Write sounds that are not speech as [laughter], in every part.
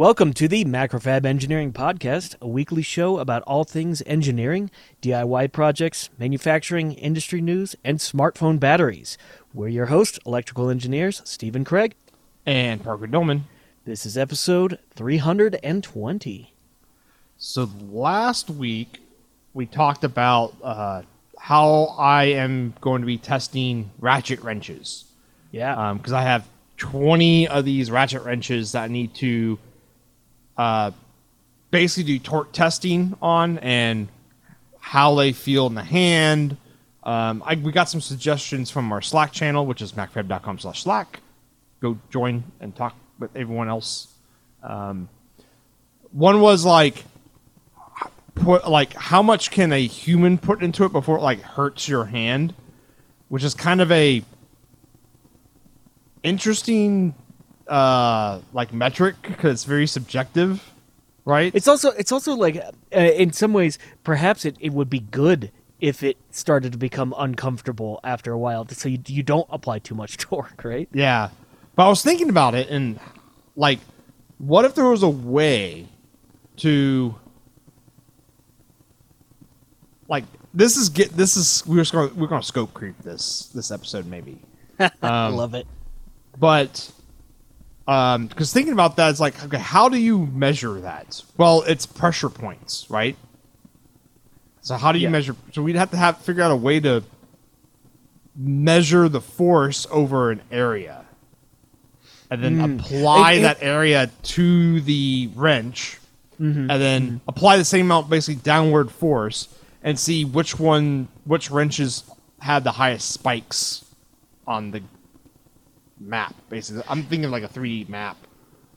Welcome to the Macrofab Engineering Podcast, a weekly show about all things engineering, DIY projects, manufacturing, industry news, and smartphone batteries. We're your hosts, electrical engineers Stephen Craig. and Parker Dolman. This is episode 320. So last week we talked about uh, how I am going to be testing ratchet wrenches Yeah. because I have 20 of these ratchet wrenches that I need to uh, basically do torque testing on and how they feel in the hand. Um, I, we got some suggestions from our Slack channel, which is macrofab.com slash Slack. Go join and talk with everyone else. Um, one was like, put like how much can a human put into it before it like hurts your hand, which is kind of a interesting uh like metric because it's very subjective right it's also it's also like uh, in some ways perhaps it, it would be good if it started to become uncomfortable after a while so you, you don't apply too much [laughs] torque, right? yeah but i was thinking about it and like what if there was a way to like this is get this is we're gonna we're gonna scope creep this this episode maybe [laughs] I love it. but um because thinking about that is like okay how do you measure that? Well it's pressure points right? So how do you Yeah. measure so we'd have to have figure out a way to measure the force over an area and then mm. apply It- it- that area to the wrench mm-hmm. and then mm-hmm. apply the same amount basically downward force and see which one which wrenches have the highest spikes on the map basically i'm thinking like a 3d map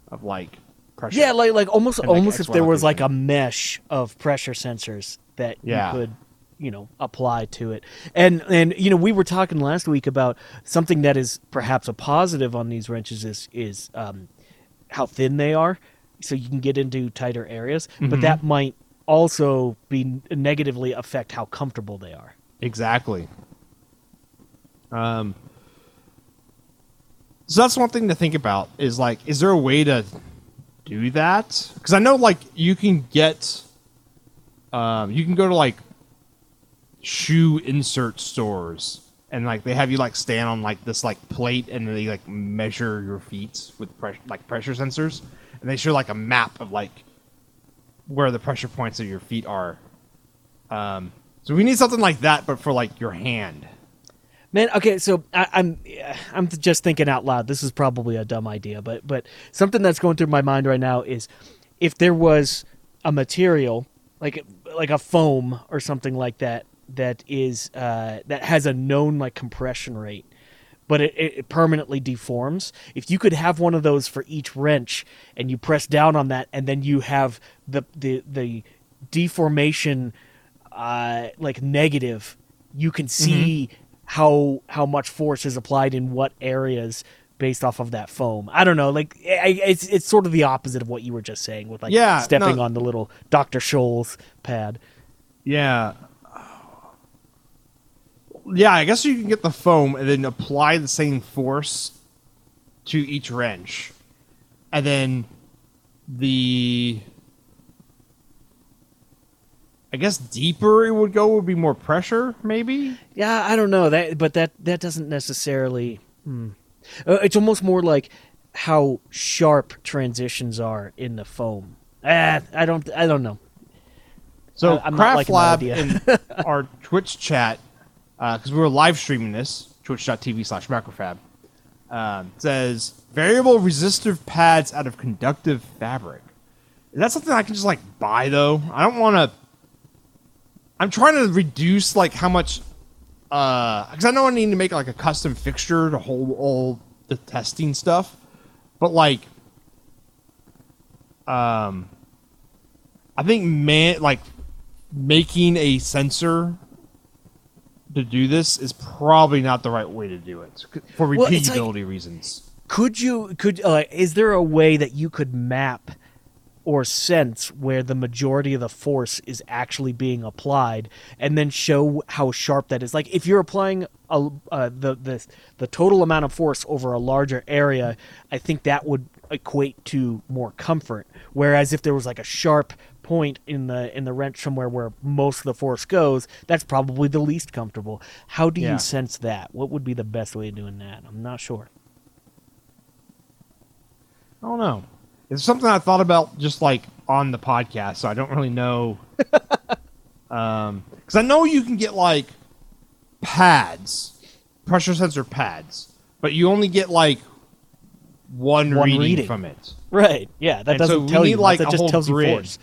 of like pressure Yeah, like like almost And, like, almost if there was like a mesh of pressure sensors that Yeah. you could you know apply to it. And and you know we were talking last week about something that is perhaps a positive on these wrenches is is um, how thin they are, so you can get into tighter areas. Mm-hmm. But that might also be negatively affect how comfortable they are. Exactly. Um. So that's one thing to think about is like, is there a way to do that? Because I know like you can get, um, you can go to like shoe insert stores and like they have you like stand on like this like plate and they like measure your feet with pressure like pressure sensors and they show like a map of like where the pressure points of your feet are. Um, so we need something like that, but for like your hand. Man, okay, so I, I'm I'm just thinking out loud. This is probably a dumb idea, but but something that's going through my mind right now is if there was a material like like a foam or something like that that is uh, that has a known like compression rate, but it, it permanently deforms. If you could have one of those for each wrench, and you press down on that, and then you have the the the deformation uh, like negative, you can see how how much force is applied in what areas based off of that foam. I don't know, like I, it's it's sort of the opposite of what you were just saying with like Yeah, stepping no. on the little Dr. Scholl's pad. Yeah. Yeah, I guess you can get the foam and then apply the same force to each wrench. And then the I guess deeper it would go would be more pressure, maybe? Yeah, I don't know that, but that that doesn't necessarily. Hmm. Uh, it's almost more like how sharp transitions are in the foam. Ah, I don't. I don't know. So I- Craft Lab in [laughs] our Twitch chat, because we were live streaming this, twitch.tv slash macrofab, um, says variable resistive pads out of conductive fabric. Is that something I can just like buy though? I don't want to. I'm trying to reduce like how much, uh because I know I need to make like a custom fixture to hold all the testing stuff, but like, um, I think man like making a sensor to do this is probably not the right way to do it for Well, like- repeatability reasons. Could you? Could uh, is there a way that you could map or sense where the majority of the force is actually being applied, and then show how sharp that is? Like if you're applying a, uh, the the the total amount of force over a larger area, I think that would equate to more comfort. Whereas if there was like a sharp point in the in the wrench somewhere where most of the force goes, that's probably the least comfortable. How do Yeah. you sense that? What would be the best way of doing that? I'm not sure. I don't know. It's something I thought about just like on the podcast, so I don't really know. [laughs] um, because I know you can get like pads, pressure sensor pads, but you only get like one, One reading, reading. from it. Right. Yeah, that And doesn't we tell you. like, that a just whole tells you grid. force.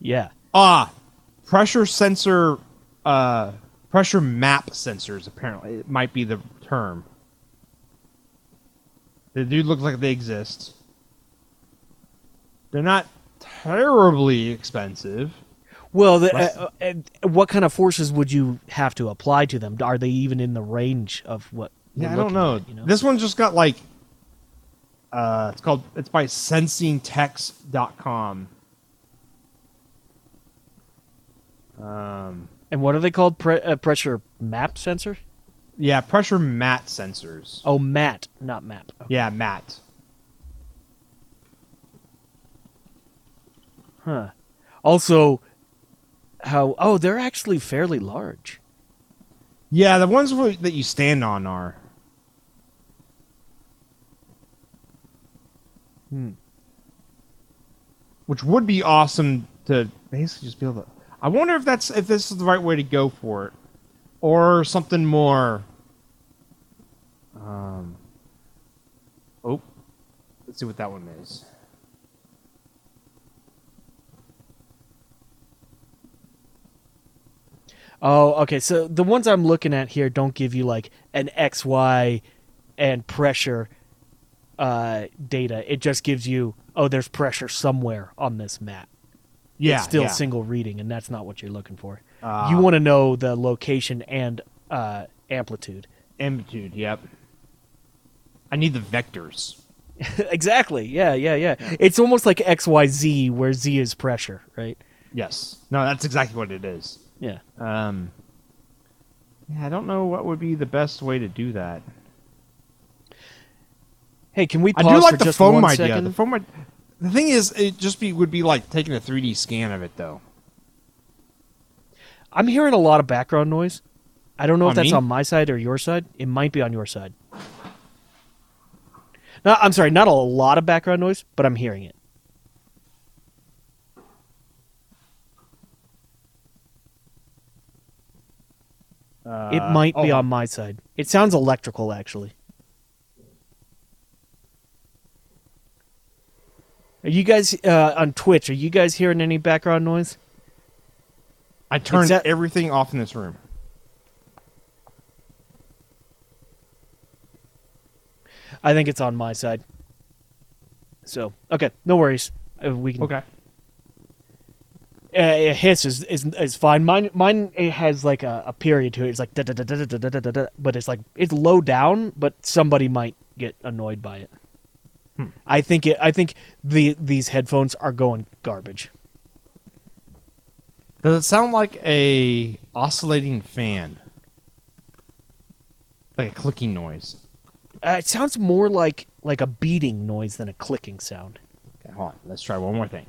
Yeah. Ah, pressure sensor, uh, pressure map sensors. Apparently, it might be the term. They do look like they exist. They're not terribly expensive. Well, the, uh, uh, what kind of forces would you have to apply to them? Are they even in the range of what? Yeah, I don't know. at, you know? This one's just got like uh it's called it's by sensingtex.com. Um and what are they called? Pre- uh, pressure map sensor? yeah, pressure mat sensors. Oh, mat, not map. Yeah, mat. Huh. Also, how? Oh, they're actually fairly large. Yeah, the ones that you stand on are. Hmm. Which would be awesome to basically just be able to. I wonder if that's if this is the right way to go for it, or something more. Um. Oh, let's see what that one is. Oh, okay. So the ones I'm looking at here don't give you like an X, Y, and pressure uh, data. It just gives you, oh, there's pressure somewhere on this map. Yeah, it's still yeah. single reading, and that's not what you're looking for. Ah. you want to know the location and uh, amplitude. amplitude. Yep. I need the vectors. [laughs] exactly. Yeah, yeah, yeah, It's almost like X, Y, Z, where Z is pressure, right? Yes. No, that's exactly what it is. Yeah. Um, yeah, I don't know what would be the best way to do that. Hey, can we I pause do like for the just foam one idea. second? The foam. i- The thing is, it just be would be like taking a 3D scan of it, though. I'm hearing a lot of background noise. I don't know if that's me? on my side or your side. It might be on your side. No, I'm sorry, not a lot of background noise, but I'm hearing it. It Uh, might be oh, on my side. It sounds electrical, actually. Are you guys uh, on Twitch? Are you guys hearing any background noise? I turned that- everything off in this room. I think it's on my side. So okay, no worries. Uh, we can. Okay. Uh, a hiss is, is is fine. Mine mine it has like a, a period to it. It's like da da da da da da da da da. But it's like it's low down. But somebody might get annoyed by it. Hmm. I think it. I think the these headphones are going garbage. Does it sound like a oscillating fan? Like a clicking noise. Uh, it sounds more like like a beating noise than a clicking sound. Okay, hold on. Let's try one more thing.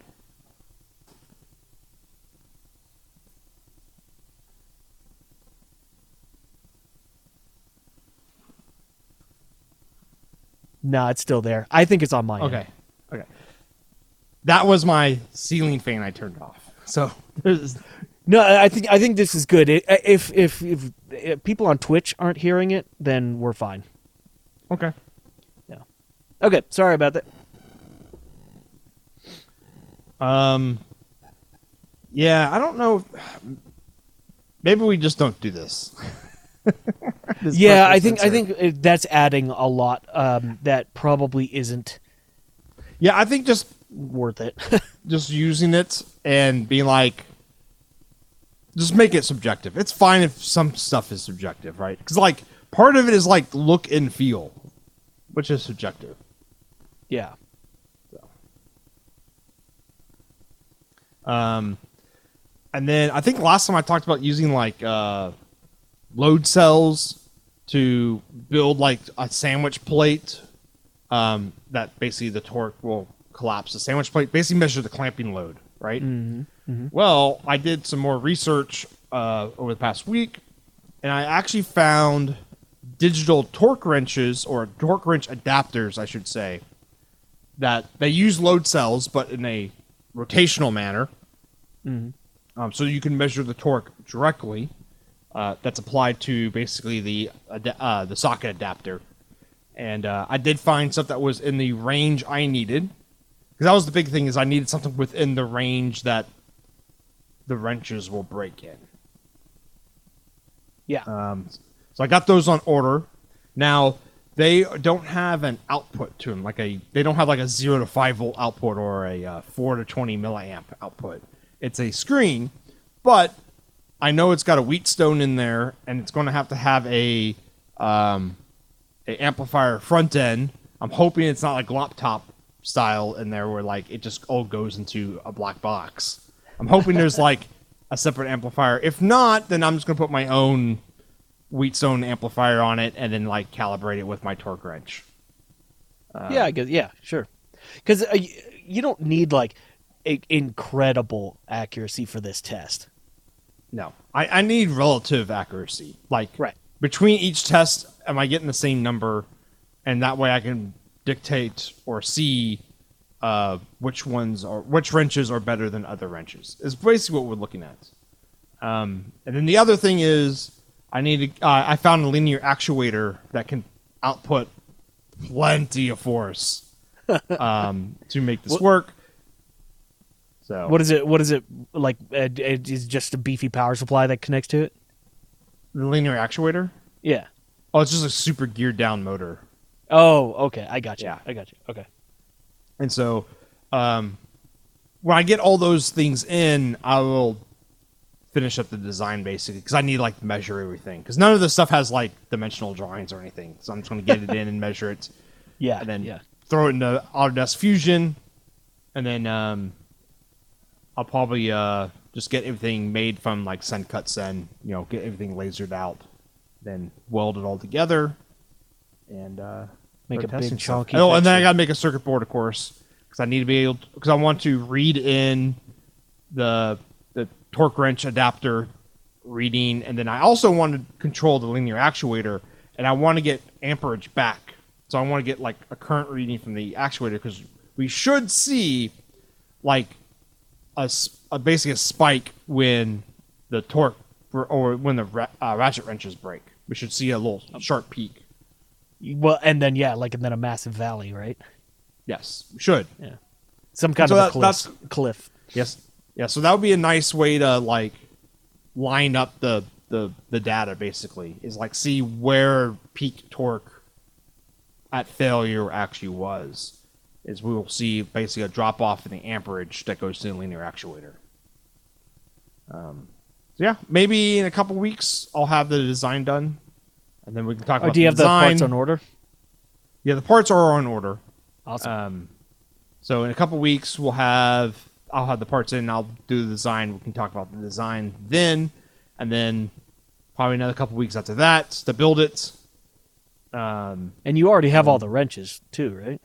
No, it's still there. I think it's on my end. Okay. Okay. That was my ceiling fan I turned off. So there's No, I think I think this is good. If, if if if people on Twitch aren't hearing it, then we're fine. okay. Yeah. Okay, sorry about that. Um. Yeah, I don't know. Maybe we just don't do this. [laughs] This yeah, I think I think that's adding a lot. Um, that probably isn't Yeah, I think just worth it. [laughs] just using it and being like, just make it subjective. It's fine if some stuff is subjective, right? Because like part of it is like look and feel, which is subjective. yeah. Um, and then I think last time I talked about using like uh, load cells to build like a sandwich plate um, that basically the torque will collapse the sandwich plate, basically measure the clamping load, right? Well, I did some more research uh, over the past week, and I actually found digital torque wrenches or torque wrench adapters, I should say, that they use load cells, but in a rotational manner. Um, so you can measure the torque directly. Uh, that's applied to basically the uh, the socket adapter, and uh, I did find stuff that was in the range I needed. Because that was the big thing is I needed something within the range that the wrenches will break in. Yeah. Um, so I got those on order. Now they don't have an output to them, like a they don't have like a zero to five volt output or a uh, four to twenty milliamp output. It's a screen, but I know it's got a Wheatstone in there, and it's going to have to have a um, a amplifier front end. I'm hoping it's not like laptop style in there where like it just all goes into a black box. I'm hoping there's [laughs] like a separate amplifier. If not, then I'm just gonna put my own Wheatstone amplifier on it and then like calibrate it with my torque wrench. yeah, I guess. Yeah, sure. Because uh, you don't need like a- incredible accuracy for this test. No, I, I need relative accuracy. Like Right. between each test, am I getting the same number? And that way I can dictate or see uh, which ones are which wrenches are better than other wrenches. Is basically what we're looking at. Um, and then the other thing is I need to, uh, I found a linear actuator that can output plenty of force [laughs] um, to make this What- work. So What is it? What is it like? Uh, it is just a beefy power supply that connects to it. the linear actuator? Yeah. Oh, it's just a super geared down motor. Oh, okay. I got you. Yeah. I got you. Okay. And so, um, when I get all those things in, I will finish up the design basically because I need like to measure everything because none of this stuff has like dimensional drawings or anything. So I'm just going to get it in and measure it, [laughs] Yeah. and then yeah. throw it into Autodesk Fusion, and then um, I'll probably uh, just get everything made from like SendCutSend. You know, get everything lasered out, then weld it all together, and uh, Make a big chunky Oh, and then I got to make a circuit board, of course, because I need to be able because I want to read in the the torque wrench adapter reading, and then I also want to control the linear actuator, and I want to get amperage back. So I want to get like a current reading from the actuator because we should see like a, a basically a spike when the torque or, or when the ra- uh, ratchet wrenches break. We should see a little sharp peak. Well, and then yeah, like and then a massive valley, right? Yes, we should. Yeah, some kind So of a that- cliff. that's- cliff. Yes. Yeah, so that would be a nice way to like line up the the the data basically. Is like see where peak torque at failure actually was. Is we will see basically a drop off in the amperage that goes to the linear actuator. Um so yeah, maybe in a couple weeks I'll have the design done. And then we can talk Oh, about do you the have the parts on order? Yeah, the parts are on order. Awesome. Um, so in a couple weeks, we'll have I'll have the parts in. I'll do the design. We can talk about the design then, and then probably another couple weeks after that to build it. Um, and you already have all the wrenches too, right?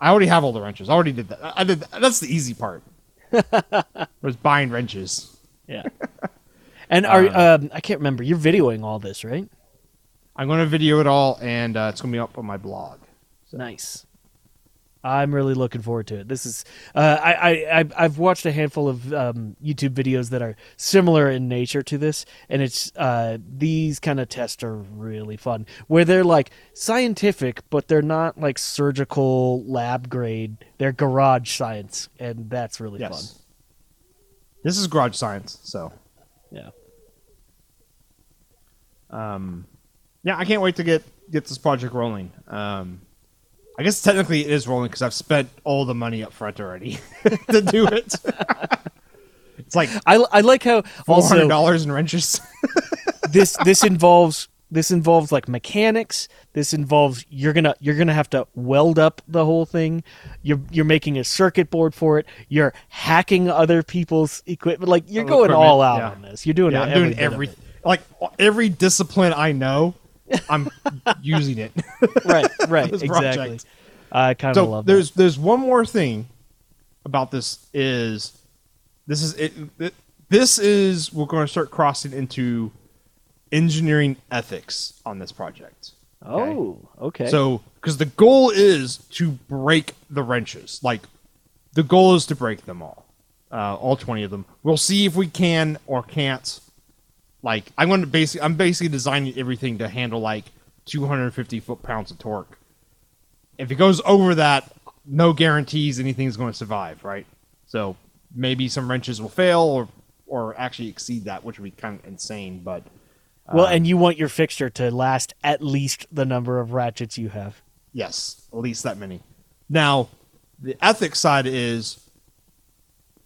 I already have all the wrenches. I already did that. I did. That's the easy part. [laughs] was buying wrenches. Yeah. and are um, I can't remember. You're videoing all this, right? I'm going to video it all, and uh, it's going to be up on my blog. Nice. I'm really looking forward to it. This is uh, I, I I've- I've watched a handful of um, YouTube videos that are similar in nature to this, and it's uh, these kind of tests are really fun, where they're like scientific, but they're not like surgical lab grade. They're garage science, and that's really Yes. This is garage science, so. Yeah. um, yeah, I can't wait to get get this project rolling. Um, I guess technically it is rolling because I've spent all the money up front already [laughs] to do it. [laughs] it's like I, I like how four hundred also dollars in wrenches. [laughs] this this involves this involves like mechanics this involves you're gonna you're gonna have to weld up the whole thing you're you're making a circuit board for it you're hacking other people's equipment like you're going equipment, all out yeah. on this you're doing yeah, I'm doing every like every discipline I know. I'm using it. [laughs] right right [laughs] exactly project. I kind of so love there's there's one more thing about this is this is it, it this is we're going to start crossing into engineering ethics on this project. that. Oh, okay. So because the goal is to break the wrenches, like the goal is to break them all, uh, all twenty of them. We'll see if we can or can't. Like I'm going to basically, I'm basically designing everything to handle like 250 foot pounds of torque. If it goes over that, no guarantees anything's going to survive, right? So maybe some wrenches will fail or or actually exceed that, which would be kind of insane. But well, um, and you want your fixture to last at least the number of ratchets you have. Yes, at least that many. Now, the ethics side is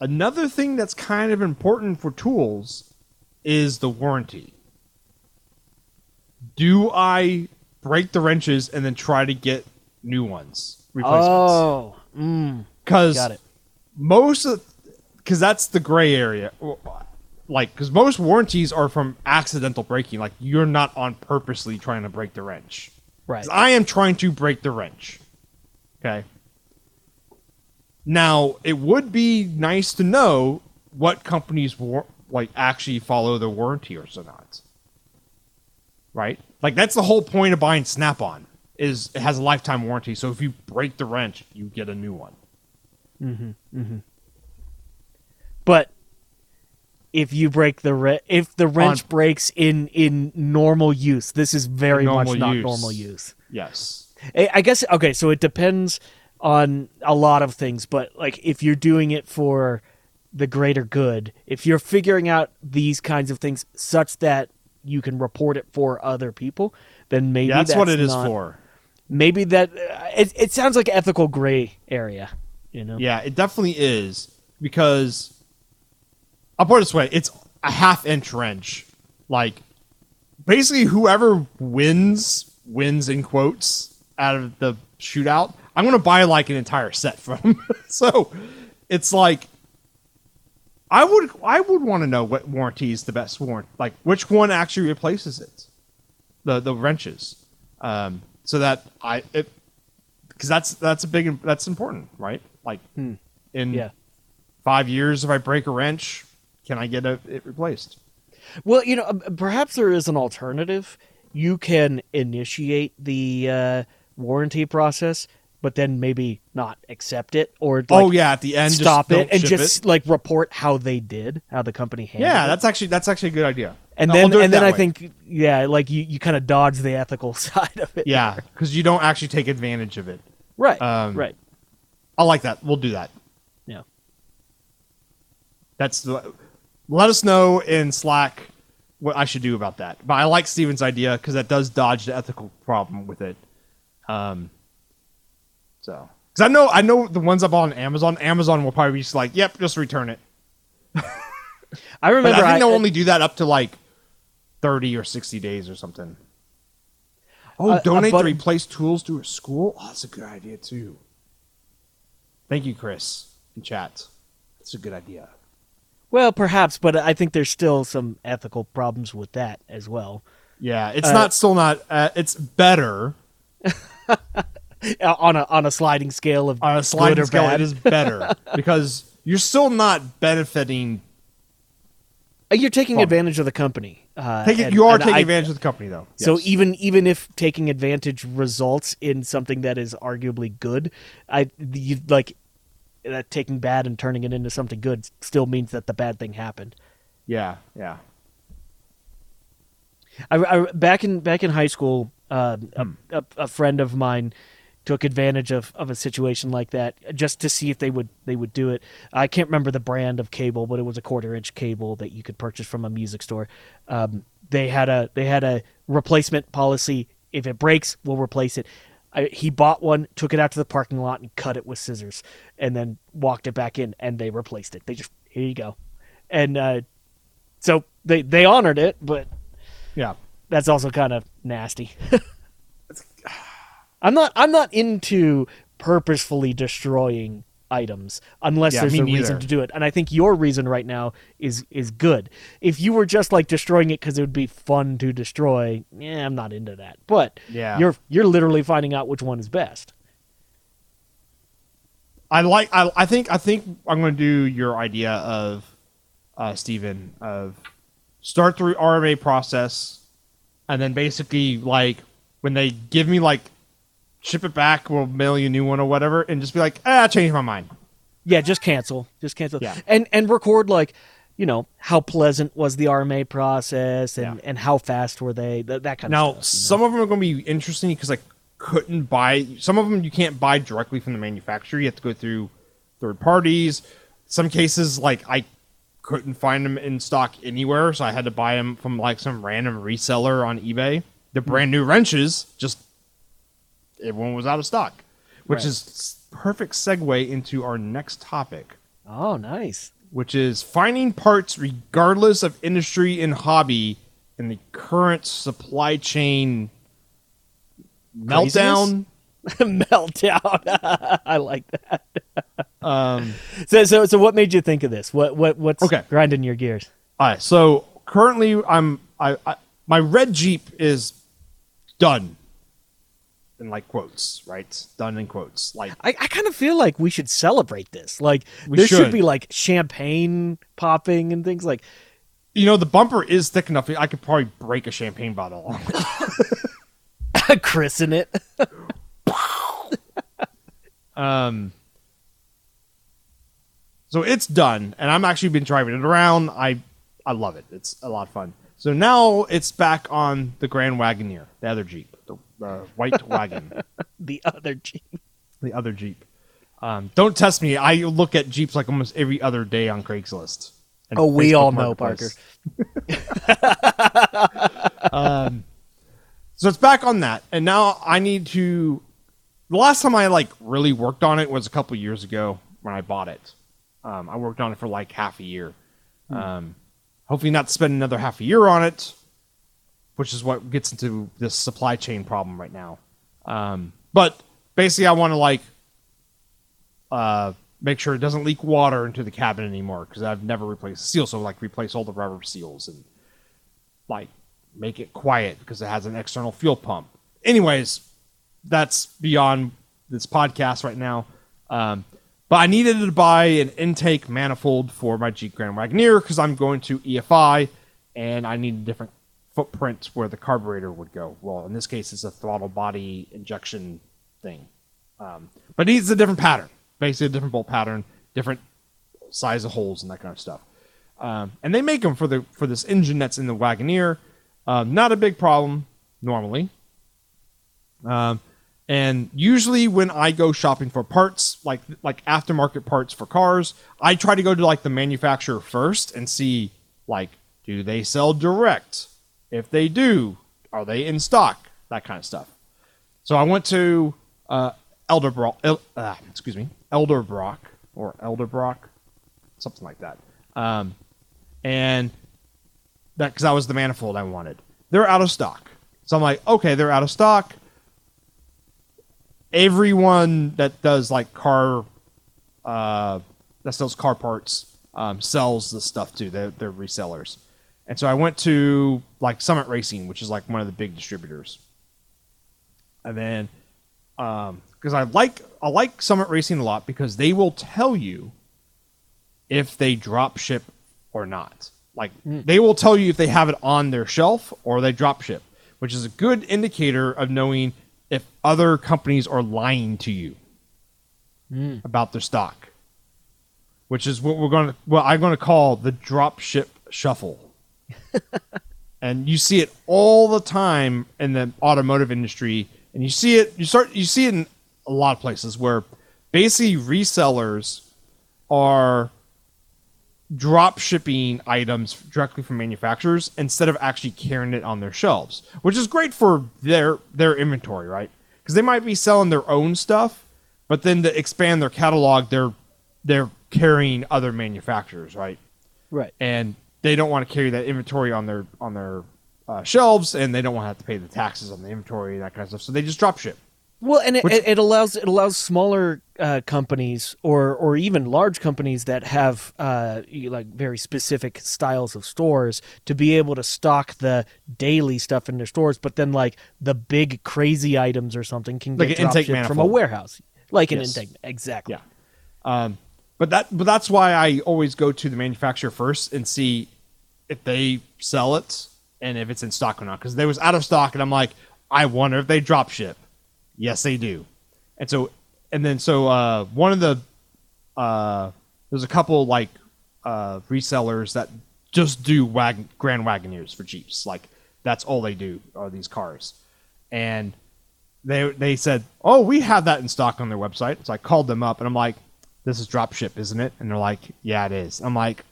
another thing that's kind of important for tools is the warranty. Do I break the wrenches and then try to get new ones, replacements? Oh, mm, Because got it. most of because that's the gray area. Like, because most warranties are from accidental breaking. Like, you're not on purposely trying to break the wrench. Right. I am trying to break the wrench. Okay. Now, it would be nice to know what companies war- like actually follow the warranty or so not. Right? Like that's the whole point of buying Snap-on is it has a lifetime warranty. So if you break the wrench, you get a new one. Mm-hmm. Mm-hmm. But if you break the re- if the wrench On- breaks in in normal use, this is very much not use. normal use. Yes. I I guess okay, so it depends on a lot of things, but like if you're doing it for the greater good, if you're figuring out these kinds of things such that you can report it for other people, then maybe Yeah, that's, that's what it is not- for. Maybe that uh, it, it sounds like ethical gray area, you know. Yeah, it definitely is because I'll put it this way: it's a half inch wrench. Like basically, whoever wins wins in quotes out of the shootout. I'm gonna buy like an entire set from. [laughs] so it's like I would I would want to know what warranty is the best warranty. Like which one actually replaces it, the the wrenches, um, so that I it because that's that's a big that's important, right? Like in Yeah. five years, if I break a wrench, can I get a, it replaced? Well, you know, uh, perhaps there is an alternative. You can initiate the uh, warranty process, but then maybe not accept it or like, oh yeah, at the end, stop it and just it. like report how they did, how the company handled yeah, it. that's actually that's actually a good idea. and I'll then it and then I way. think yeah, like you, you kind of dodge the ethical [laughs] side of it. yeah, because you don't actually take advantage of it. right, Um, right. I like that. We'll do that. Yeah. That's the. Let us know in Slack what I should do about that. But I like Steven's idea because that does dodge the ethical problem with it. Um. So, because I know I know the ones I bought on Amazon. Amazon will probably be just like, "Yep, just return it." [laughs] I But remember I think they'll I- only do that up to like thirty or sixty days or something. Oh, Uh, a donate bud- to replace tools to a school. Oh, that's a good idea too. Thank you, Chris, in chat. That's a good idea. well, perhaps, but I think there's still some ethical problems with that as well. Yeah, it's Uh, not still not. Uh, it's better [laughs] [laughs] On a on a sliding scale of on a sliding scale. bad. It is better [laughs] because you're still not benefiting. Uh, You're taking Well, advantage of the company. Uh, Take it, and- you are taking I- advantage of the company, though. So even even if taking advantage results in something that is arguably good, I you like that taking bad and turning it into something good still means that the bad thing happened. yeah, yeah. I, I back in back in high school, Hmm. a, a, a friend of mine took advantage of, of a situation like that just to see if they would they would do it. I can't remember the brand of cable, but it was a quarter inch cable that you could purchase from a music store. Um, they had a they had a replacement policy. If it breaks, we'll replace it. I, he bought one, took it out to the parking lot, and cut it with scissors, and then walked it back in, and they replaced it. They just here you go, and uh, so they they honored it, but Yeah. that's also kind of nasty. [laughs] I'm not I'm not into purposefully destroying items unless Yeah, there's a reason to do it. And I think your reason right now is is good. If you were just like destroying it cuz it would be fun to destroy, yeah, I'm not into that. But Yeah. you're you're literally finding out which one is best. I like. I, I think. I think I'm going to do your idea of, uh, Stephen of start through RMA process, and then basically like when they give me like ship it back, we'll mail you a new one or whatever, and just be like, ah, I changed my mind. Yeah, just cancel. Just cancel. Yeah. And and record like, you know, how pleasant was the RMA process and, Yeah. and how fast were they? That, that kind Now, of stuff. Now some of them are going to be interesting because I couldn't buy. Some of them you can't buy directly from the manufacturer. You have to go through third parties. Some cases, like I couldn't find them in stock anywhere, so I had to buy them from like some random reseller on eBay. The Hmm. brand new wrenches, just everyone was out of stock, which Right. is perfect segue into our next topic Oh, nice. which is finding parts regardless of industry and hobby in the current supply chain meltdown. [laughs] Meltdown. [laughs] I like that. [laughs] Um, So, so so what made you think of this? What what what's Okay. grinding your gears? all right, so currently I'm I, I my red Jeep is done. In like quotes, right? Done in quotes. Like I, I kind of feel like we should celebrate this. Like there should. should. be like champagne popping and things like you know, the bumper is thick enough. I could probably break a champagne bottle. [laughs] [laughs] christen it. [laughs] Um, so it's done, and I'm actually been driving it around. I I love it. It's a lot of fun. So now it's back on the Grand Wagoneer, the other Jeep, the, the white wagon, [laughs] the other Jeep. the other Jeep. Um, don't test me. I look at Jeeps like almost every other day on Craigslist. and Oh, we Facebook all know, Parker. [laughs] Um, so it's back on that, and now I need to. The last time I like really worked on it was a couple years ago when I bought it. Um, I worked on it for like half a year. Um, hopefully, not spend another half a year on it, which is what gets into this supply chain problem right now. Um, but basically, I want to like uh, make sure it doesn't leak water into the cabin anymore because I've never replaced the seal. So like replace all the rubber seals and like make it quiet because it has an external fuel pump. Anyways, that's beyond this podcast right now. Um, but I needed to buy an intake manifold for my Jeep Grand Wagoneer because I'm going to EFI and I need a different footprint where the carburetor would go. Well, in this case, it's a throttle body injection thing. Um, but it needs a different pattern, basically a different bolt pattern, different size of holes and that kind of stuff. Um, and they make them for the for this engine that's in the Wagoneer. Um, not a big problem normally. Um, and usually when I go shopping for parts, like like aftermarket parts for cars, I try to go to like the manufacturer first and see like do they sell direct? If they do, are they in stock? That kind of stuff. So I went to uh, Elderbrock, El, uh, excuse me, Elderbrock or Elderbrock, something like that. Um, and that because that was the manifold I wanted. They're out of stock, so I'm like, okay, they're out of stock. Everyone that does like car, uh, that sells car parts, um, sells the stuff too. They're, they're resellers, and so I went to like Summit Racing, which is like one of the big distributors, and then um because I like I like Summit Racing a lot because they will tell you if they drop ship or not. Like they will tell you if they have it on their shelf or they drop ship, which is a good indicator of knowing if other companies are lying to you about their stock. Which is what we're going to what I'm going to call the drop ship shuffle. [laughs] and you see it all the time in the automotive industry and you see it you start you see it in a lot of places where basically resellers are drop shipping items directly from manufacturers instead of actually carrying it on their shelves, which is great for their their inventory, right? Because they might be selling their own stuff, but then to expand their catalog, they're they're carrying other manufacturers, right? Right. and they don't want to carry that inventory on their on their uh, shelves, and they don't want to have to pay the taxes on the inventory and that kind of stuff. So they just drop ship. Well, and it, Which- it, allows it allows smaller uh, companies or or even large companies that have uh, like very specific styles of stores to be able to stock the daily stuff in their stores, but then like the big crazy items or something can Like get an intake from a warehouse, like an Yes. intake. Exactly. Yeah. Um, but that but that's why I always go to the manufacturer first and see if they sell it and if it's in stock or not. Because they was out of stock, and I'm like, I wonder if they drop ship. Yes, they do. And so and then so uh, one of the uh, there's a couple like uh, resellers that just do wag- Grand Wagoneers for Jeeps. Like that's all they do are these cars, and they they said, "Oh, we have that in stock on their website." So I called them up and I'm like, "This is drop ship, isn't it?" And they're like, "Yeah, it is." I'm like,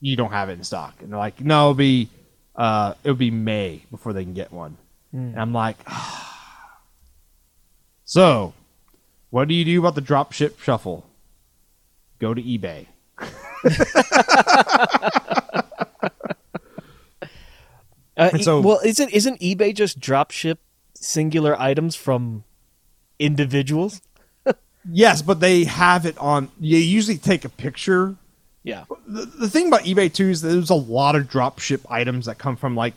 "You don't have it in stock," and they're like, "No, it'll be uh, it'll be May before they can get one." And I'm like, [sighs] "So, what do you do about the drop ship shuffle?" Go to eBay. [laughs] Uh, And e- so- well, isn't isn't eBay just drop ship singular items from individuals? Yes, but they have it on. You usually take a picture Yeah. the, the thing about eBay too is that there's a lot of drop ship items that come from like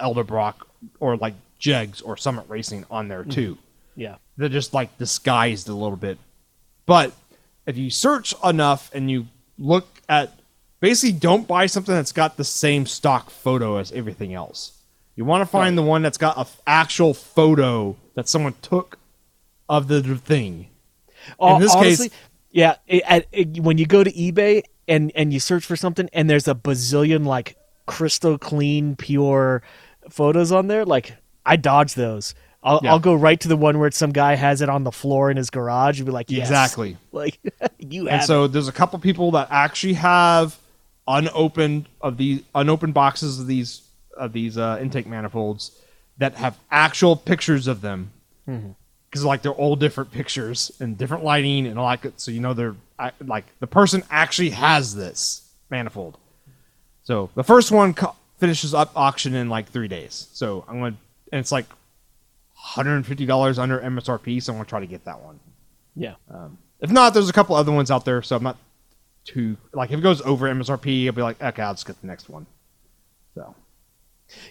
Elderbrock or like Jegs or Summit Racing on there too. Mm-hmm. Yeah. They're just like disguised a little bit. But if you search enough and you look at basically don't buy something that's got the same stock photo as everything else. You want to find the one that's got a f- actual photo that someone took of the thing. Hon- this case- honestly, yeah. It, it- when you go to eBay and and you search for something, and there's a bazillion like crystal clean, pure photos on there, like I dodge those. I'll, Yeah. I'll go right to the one where some guy has it on the floor in his garage and be like, yes. Exactly. [laughs] Like [laughs] you have. And so there's a couple people that actually have unopened of these unopened boxes of these of these uh, intake manifolds that have actual pictures of them because like they're all different pictures and different lighting and all that. good- So you know they're I- like the person actually has this manifold. So the first one co- finishes up auction in like three days. So I'm gonna and it's like 150 dollars under MSRP. So I'm gonna try to get that one. yeah. Um, if not, there's a couple other ones out there, so I'm not too like if it goes over MSRP, I'll be like, okay, I'll just get the next one. So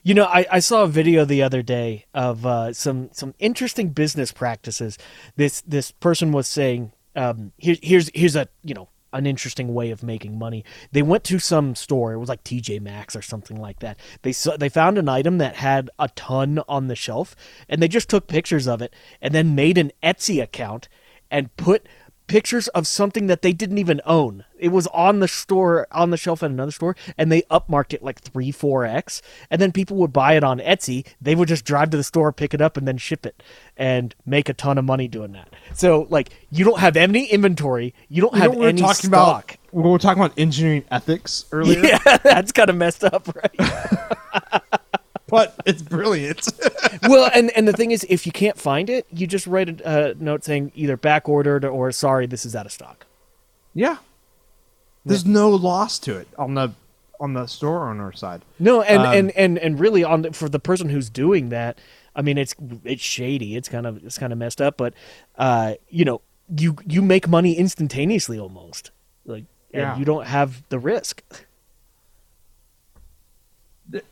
You know, I, I saw a video the other day of uh, some some interesting business practices. This this person was saying, um, here, here's here's a you know an interesting way of making money. They went to some store. It was like TJ Maxx or something like that. They saw, they found an item that had a ton on the shelf, and they just took pictures of it and then made an Etsy account and put pictures of something that they didn't even own. It was on the store on the shelf at another store and they upmarked it like 3 4x and then people would buy it on Etsy. They would just drive to the store, pick it up and then ship it and make a ton of money doing that. So like you don't have any inventory, you don't have we were any talking stock. about we were talking about engineering ethics earlier, [laughs] yeah, that's kind of messed up, right? [laughs] but it's brilliant. [laughs] well, and and the thing is, if you can't find it, you just write a uh, note saying either back ordered or sorry, this is out of stock. yeah, there's no loss to it on the on the store owner side. No, and Um, and and and really on the, for the person who's doing that, I mean, it's it's shady. It's kind of it's kind of messed up, but uh, you know, you you make money instantaneously almost, like, and Yeah. you don't have the risk.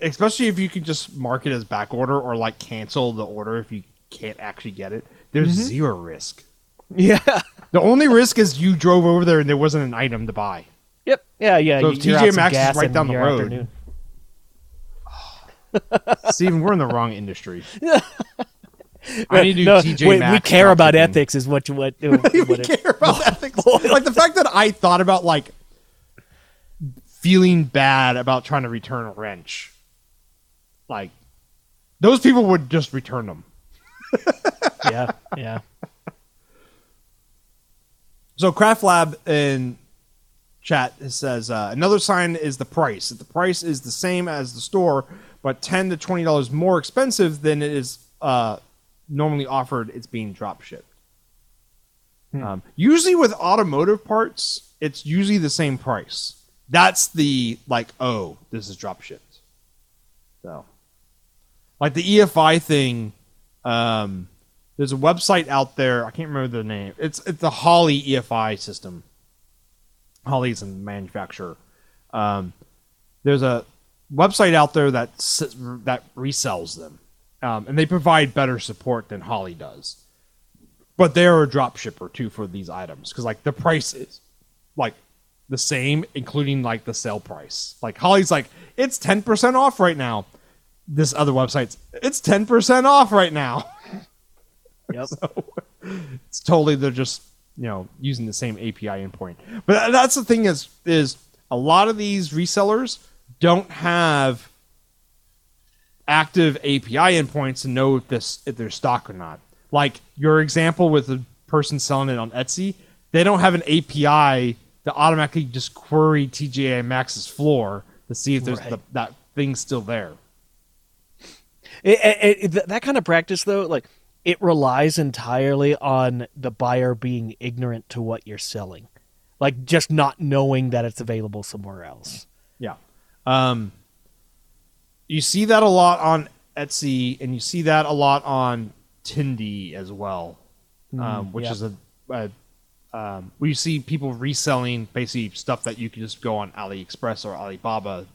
Especially if you can just mark it as back order or like cancel the order if you can't actually get it. There's mm-hmm. zero risk. Yeah. The only risk is you drove over there and there wasn't an item to buy. Yep. Yeah. Yeah. So you- if TJ Maxx is right down the road. [laughs] Steven, we're in the wrong industry. [laughs] I need to do No, TJ wait, Maxx we care about ethics, is what you what, what [laughs] we it- care about ethics. like the fact that I thought about like feeling bad about trying to return a wrench. Like those people would just return them. [laughs] yeah. Yeah. So Craft Lab in chat says uh, another sign is the price. If the price is the same as the store, but ten to twenty dollars more expensive than it is uh, normally offered, it's being drop shipped. Um, usually with automotive parts, it's usually the same price. That's the like, oh, this is drop shipped. So, like the EFI thing, um, there's a website out there. I can't remember the name. It's it's the Holley EFI system. Holley's a manufacturer. Um, there's a website out there that that resells them, um, and they provide better support than Holley does. But they're a drop shipper too for these items because like the price is like the same, including like the sale price. Like Holley's like, it's ten percent off right now. This other website's it's ten percent off right now. [laughs] Yep. it's totally they're just you know using the same API endpoint. But that's the thing is is a lot of these resellers don't have active API endpoints to know if this if they're stock or not. Like your example with the person selling it on Etsy, they don't have an API to automatically just query TGA Max's floor to see if there's Right. the, that thing still there. It, it, it- that kind of practice, though, like it relies entirely on the buyer being ignorant to what you're selling, like just not knowing that it's available somewhere else. Yeah. Um, you see that a lot on Etsy, and you see that a lot on Tindie as well, um, which yeah. is a, a um, where you see people reselling basically stuff that you can just go on AliExpress or Alibaba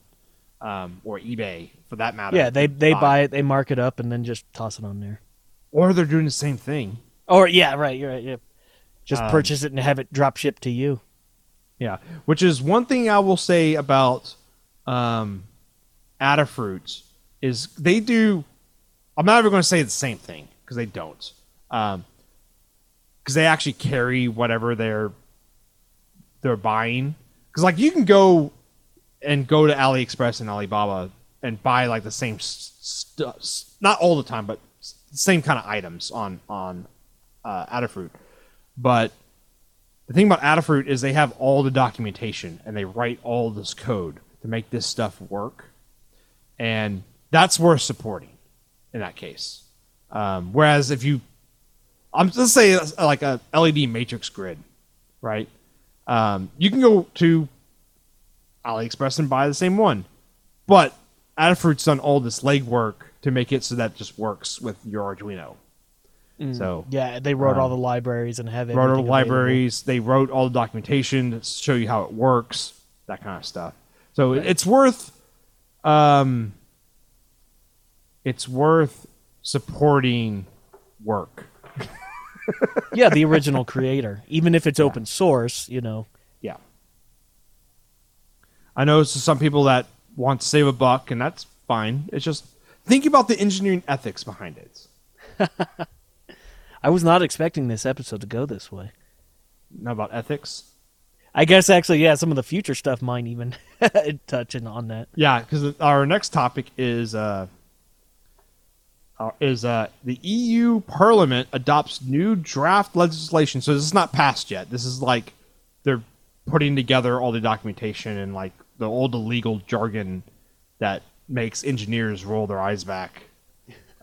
um, or eBay for that matter. Yeah, they they buy. buy it, they mark it up, and then just toss it on there. or they're doing the same thing. Or yeah, right, you're right. Yeah. Just Um, purchase it and have it drop shipped to you. Yeah, which is one thing I will say about um, Adafruit is they do. I'm not ever going to say the same thing because they don't. Because they actually carry whatever they're they're buying. Because like you can go and go to AliExpress and Alibaba and buy like the same stuff, not all the time, but same kind of items on on uh, Adafruit. But the thing about Adafruit is they have all the documentation and they write all this code to make this stuff work, and that's worth supporting in that case. Um, whereas if you, I'm let's say like a LED matrix grid, right? Um, you can go to AliExpress and buy the same one, but Adafruit's done all this legwork to make it so that just works with your Arduino. So Yeah, they wrote Um, all the libraries and have wrote all the available. libraries. They wrote all the documentation to show you how it works, that kind of stuff. So it's worth, um, it's worth supporting work. Yeah, the original creator, even if it's open source, you know. Yeah. I know some people that want to save a buck, and that's fine. It's just think about the engineering ethics behind it. [laughs] I was not expecting this episode to go this way. Not about ethics. I guess actually, yeah, some of the future stuff might even [laughs] touching on that. Yeah, because our next topic is uh, uh, is uh, the EU Parliament adopts new draft legislation. So this is not passed yet. This is like they're putting together all the documentation and like the old legal jargon that makes engineers roll their eyes back,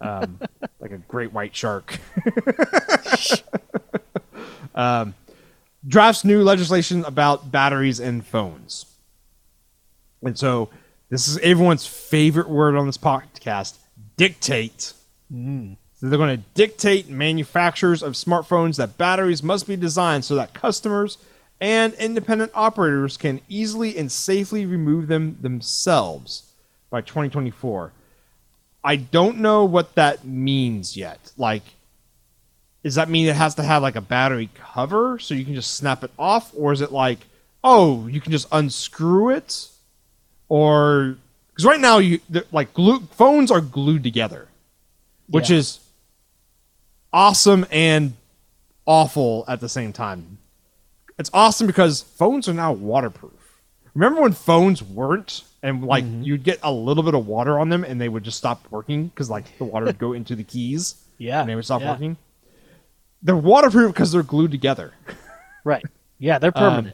um, [laughs] like a great white shark. [laughs] um, drafts new legislation about batteries and phones. And so this is everyone's favorite word on this podcast dictate. So they're going to dictate manufacturers of smartphones that batteries must be designed so that customers and independent operators can easily and safely remove them themselves by 2024. I don't know what that means yet. Like, does that mean it has to have like a battery cover so you can just snap it off? Or is it like, oh, you can just unscrew it? Or, because right now, you like glue, phones are glued together which Yeah. is awesome and awful at the same time. It's awesome because phones are now waterproof. Remember when phones weren't and like Mm-hmm. you'd get a little bit of water on them and they would just stop working because like the water would go [laughs] into the keys Yeah, and they would stop yeah. working. They're waterproof because they're glued together. [laughs] Right. Yeah, they're permanent.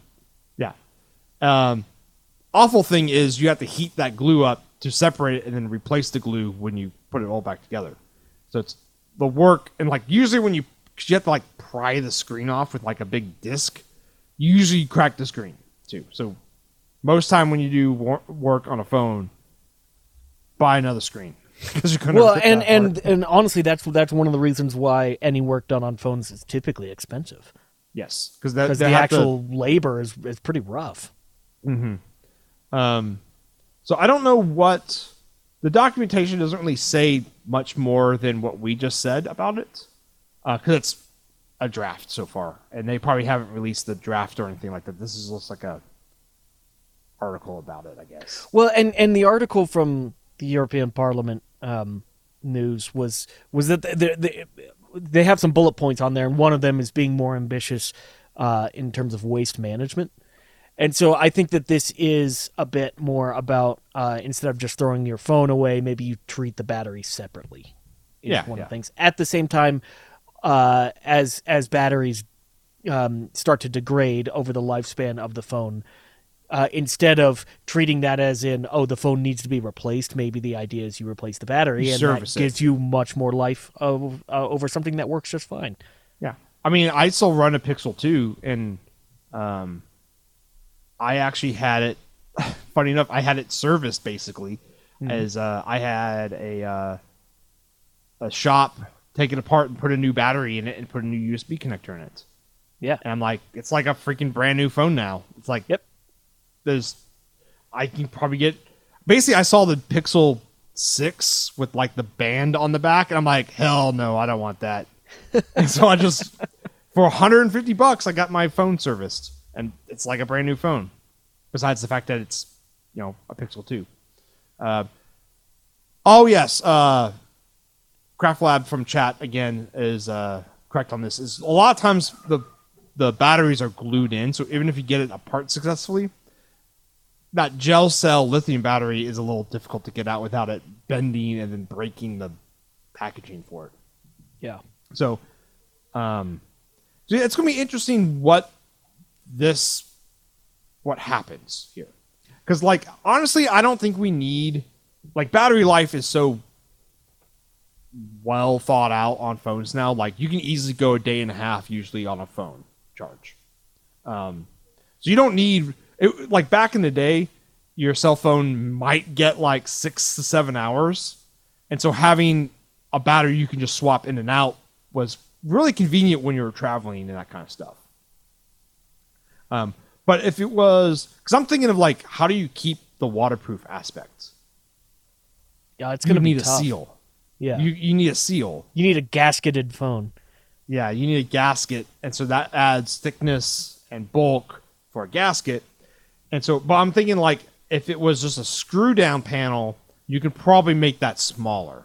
Yeah. Um, awful thing is you have to heat that glue up to separate it and then replace the glue when you put it all back together. So it's the work and like usually when you 'cause you have to like pry the screen off with like a big disc, you usually crack the screen too. So most time when you do wor- work on a phone, buy another screen [laughs] because you're gonna well, and and apart. and honestly, that's that's one of the reasons why any work done on phones is typically expensive yes because that the have to- actual labor is is pretty rough. Hmm. Um, so I don't know what the documentation doesn't really say much more than what we just said about it, because it's a draft so far, and they probably haven't released the draft or anything like that. This is just like a article about it, I guess. Well, and and the article from the European Parliament um, news was was that they, they, they have some bullet points on there, and one of them is being more ambitious uh, in terms of waste management. And so I think that this is a bit more about uh, instead of just throwing your phone away, maybe you treat the battery separately. Is Yeah, one yeah. of the things. At the same time, uh, as as batteries um, start to degrade over the lifespan of the phone, uh, instead of treating that as in oh the phone needs to be replaced, maybe the idea is you replace the battery You and that it. gives you much more life of, uh, over something that works just fine. Yeah, I mean, I still run a Pixel 2, and um, I actually had it. [sighs] Funny enough, I had it serviced basically, as uh, I had a uh, a shop take it apart and put a new battery in it and put a new USB connector in it. Yeah. And I'm like, it's like a freaking brand new phone now. It's like, Yep. there's, I can probably get. Basically, I saw the Pixel Six with like the band on the back, and I'm like, hell no, I don't want that. [laughs] and so I just, for 150 bucks, I got my phone serviced, and it's like a brand new phone. Besides the fact that it's, you know, a Pixel Two. Uh, oh yes, uh, Craft Lab from chat again is uh, correct on this. Is a lot of times the the batteries are glued in, so even if you get it apart successfully, that gel cell lithium battery is a little difficult to get out without it bending and then breaking the packaging for it. Yeah. So, um, so yeah, it's going to be interesting what this what happens here, because like honestly, I don't think we need like battery life is so well thought out on phones now. Like you can easily go a day and a half usually on a phone charge. Um, so you don't need it, like back in the day, your cell phone might get like six to seven hours, and so having a battery you can just swap in and out was really convenient when you were traveling and that kind of stuff. Um, but if it was, because I'm thinking of like, how do you keep the waterproof aspects? Yeah, it's gonna be need a seal. Yeah, You you, you need a seal. You need a gasketed phone. Yeah, you need a gasket, and so that adds thickness and bulk for a gasket. And so, but I'm thinking like if it was just a screw down panel, you could probably make that smaller.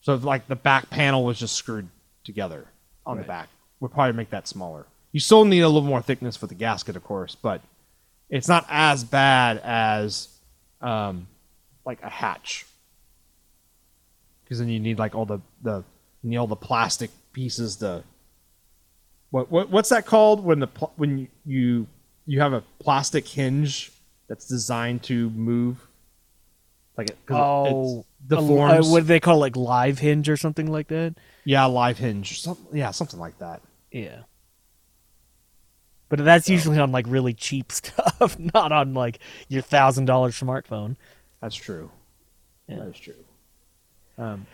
So if like the back panel was just screwed together on the Right. back, would probably make that smaller. You still need a little more thickness for the gasket, of course, but it's not as bad as um, like a hatch. Because then you need like all the the you need all the plastic pieces to what, what what's that called when the pl- when you, you you have a plastic hinge that's designed to move? Like it, Oh, it a- deforms. uh, what do they call it, like live hinge or something like that? yeah live hinge. Some, yeah something like that. Yeah. But that's usually on like really cheap [laughs] stuff, not on like your thousand dollar smartphone. that's true Yeah. that is true um,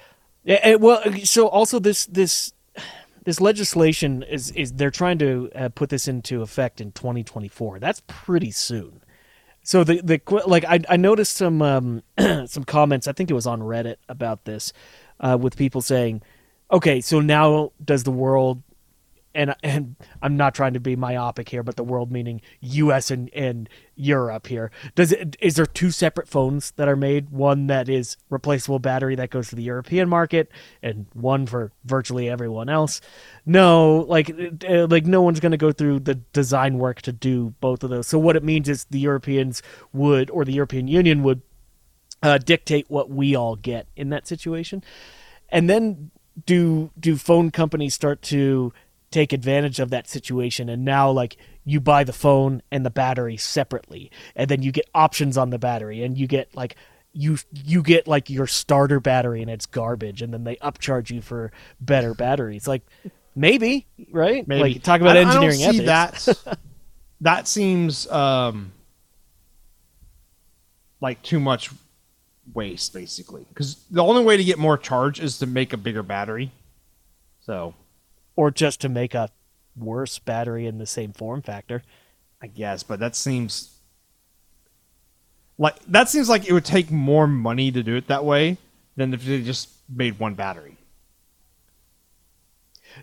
Yeah, and, well, so also this this this legislation is is they're trying to uh, put this into effect in 2024. That's pretty soon. So the the like I I noticed some um [clears throat] some comments. I think it was on Reddit about this, uh, with people saying, okay, so now does the world and and I'm not trying to be myopic here, but the world meaning U.S. and, and Europe here. Does it is there two separate phones that are made? One that is replaceable battery that goes to the European market, and one for virtually everyone else. No, like uh, like no one's going to go through the design work to do both of those. So what it means is the Europeans would or the European Union would uh, dictate what we all get in that situation, and then do do phone companies start to take advantage of that situation. And now like you buy the phone and the battery separately and then you get options on the battery and you get like you you get like your starter battery and it's garbage and then they upcharge you for better batteries. Like maybe right? Maybe. like talk about I- engineering I don't see ethics. that [laughs] that seems um like too much waste basically. Because the only way to get more charge is to make a bigger battery. So or just to make a worse battery in the same form factor I guess, but that seems like that seems like it would take more money to do it that way than if they just made one battery.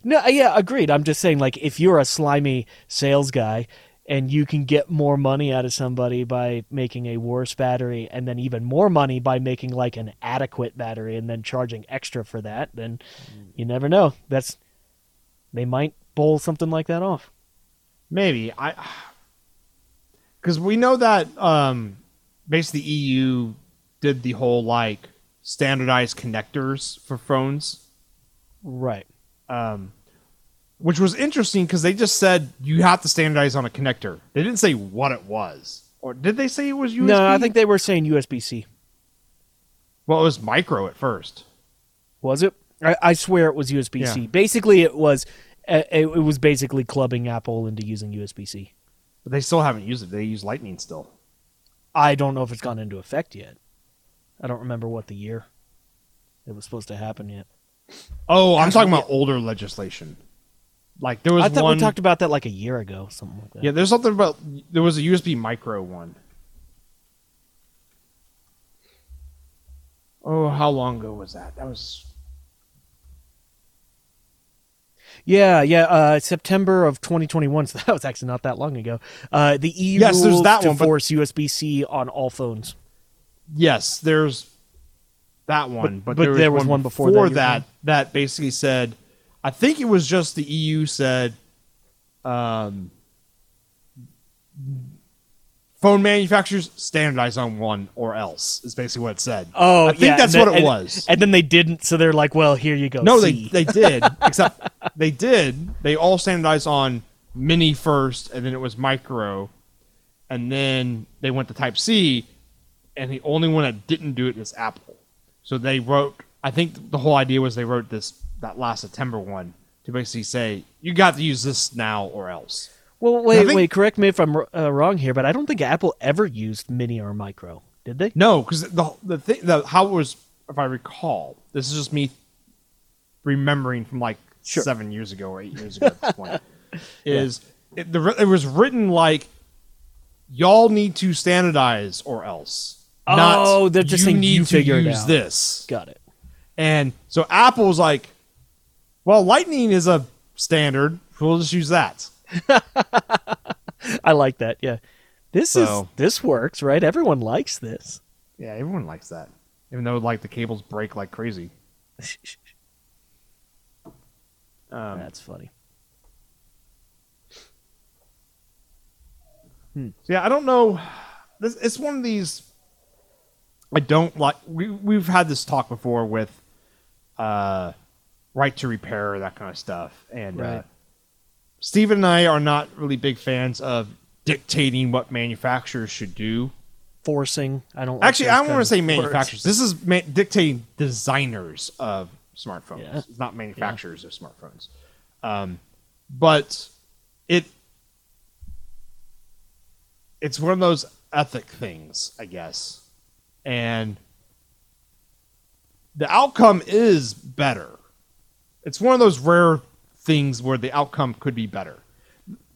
No, uh, yeah, agreed. I'm just saying, like, if you're a slimy sales guy and you can get more money out of somebody by making a worse battery and then even more money by making like an adequate battery and then charging extra for that, then mm. you never know. That's they might bowl something like that off. Maybe I, because we know that um, basically EU did the whole like standardized connectors for phones, Right. um, which was interesting because they just said you have to standardize on a connector. They didn't say what it was, or did they say it was USB? No, I think they were saying USB C. well, it was micro at first. Was it? I, I swear it was USB C. Yeah. Basically, it was it, it was basically clubbing Apple into using USB C. But they still haven't used it. They use Lightning still. I don't know if it's gone into effect yet. I don't remember what the year it was supposed to happen yet. Oh, I'm talking about older legislation. Like there was I thought one. we talked about that like a year ago, something like that. yeah, there's something about there was a USB micro one. Oh, how long ago was that? That was Yeah, yeah. Uh, September of 2021. [laughs] So that was actually not that long ago. Uh, the EU Yes, there's rules that to one, force USB C on all phones. yes. There's that one, But- but, but there was one before that, before you're that that basically said. I think it was just the EU said, um, phone manufacturers standardize on one or else is basically what it said. Oh, I think yeah, that's and what then- it and- was. And then they didn't, so they're like, "Well, here you go." No, they they did. [laughs] except they did. They all standardized on mini first, and then it was micro, and then they went to Type C, and the only one that didn't do it was Apple. So they wrote. I think the whole idea was they wrote this that last September one to basically say you got to use this now or else. Well, wait, think- wait. Correct me if I'm uh, wrong here, but I don't think Apple ever used mini or micro. Did they? No, because the the thing the how it was if I recall, this is just me remembering from like Sure. seven years ago or eight years ago at this point. [laughs] Is it, the, it was written like y'all need to standardize or else. Oh, not, they're just you saying need you to use this. Got it. And so Apple's like, well, Lightning is a standard. We'll just use that. [laughs] I like that. Yeah, this is this works, right? Everyone likes this. Yeah, everyone likes that. Even though like the cables break like crazy. [laughs] Um, That's funny. So yeah, I don't know. This it's one of these. I don't like. We we've had this talk before with, uh, right to repair that kind of stuff, and uh, Right. Steven and I are not really big fans of dictating what manufacturers should do. Forcing. I don't. Like Actually, I don't want to say manufacturers. This is ma- dictating designers of smartphones. Yeah. It's not manufacturers of smartphones. Um, but it it's one of those ethic things, I guess. And the outcome is better. It's one of those rare things where the outcome could be better.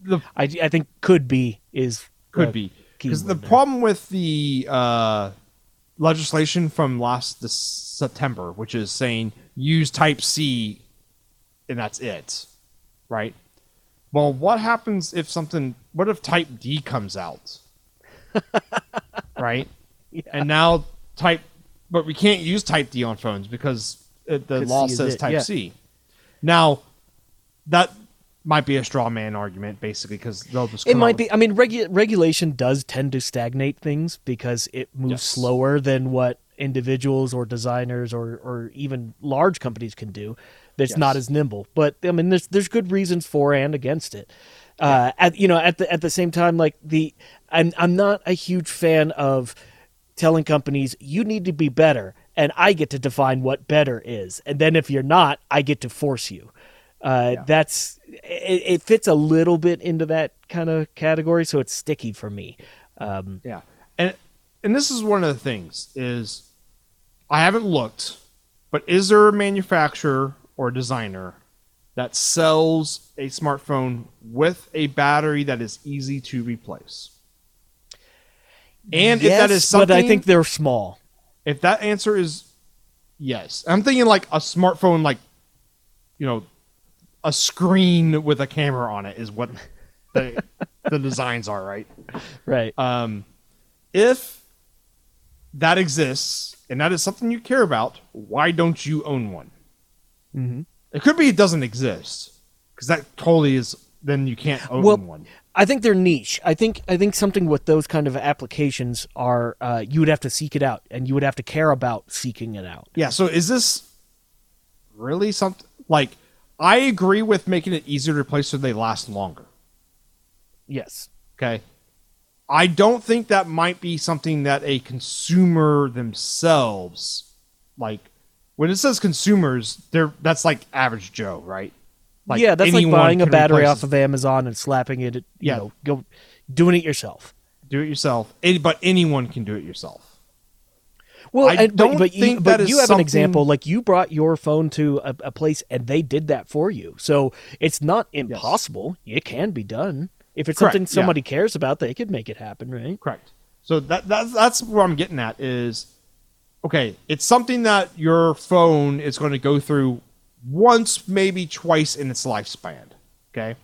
The I, I think could be is could be because the there. problem with the uh, legislation from last this September, which is saying use Type C, and that's it, right? Well, what happens if something? What if Type D comes out, [laughs] right? And now Type, but we can't use Type D on phones because it, the law C says Type yeah. C. Now, that might be a straw man argument, basically, because they'll just It might with- be. I mean, regu- regulation does tend to stagnate things because it moves Yes. slower than what individuals or designers or, or even large companies can do. That's Yes. not as nimble. But I mean, there's there's good reasons for and against it. Uh, at you know at the at the same time, like the I'm I'm not a huge fan of telling companies you need to be better, and I get to define what better is, and then if you're not, I get to force you. Uh, Yeah. That's it, it. Fits a little bit into that kind of category, so it's sticky for me. Um, Yeah, and and this is one of the things is I haven't looked, but is there a manufacturer or designer that sells a smartphone with a battery that is easy to replace? And if that is something, but I think they're small. if that answer is yes, I'm thinking like a smartphone, like you know, a screen with a camera on it is what the [laughs] the designs are, right? Right. Um, if that exists and that is something you care about, why don't you own one? mm-hmm. It could be it doesn't exist because that totally is. Then you can't own Well, one. I think they're niche. I think I think something with those kind of applications are uh, you would have to seek it out, and you would have to care about seeking it out. Yeah. So is this really something like? I agree with making it easier to replace so they last longer. Yes. Okay. I don't think that might be something that a consumer themselves like when it says consumers, they're that's like average Joe, right? Like yeah, that's like buying a battery off of Amazon and slapping it. You Yeah. know, go doing it yourself. do it yourself. But anyone can do it yourself. Well, I and, don't but, but you, think but that is you have an example. Like you brought your phone to a, a place and they did that for you. So it's not impossible. It can be done. If it's Correct, something yeah. somebody cares about, they could make it happen, right? Correct. So that that's that's where I'm getting at is okay, it's something that your phone is going to go through once, maybe twice in its lifespan. Okay.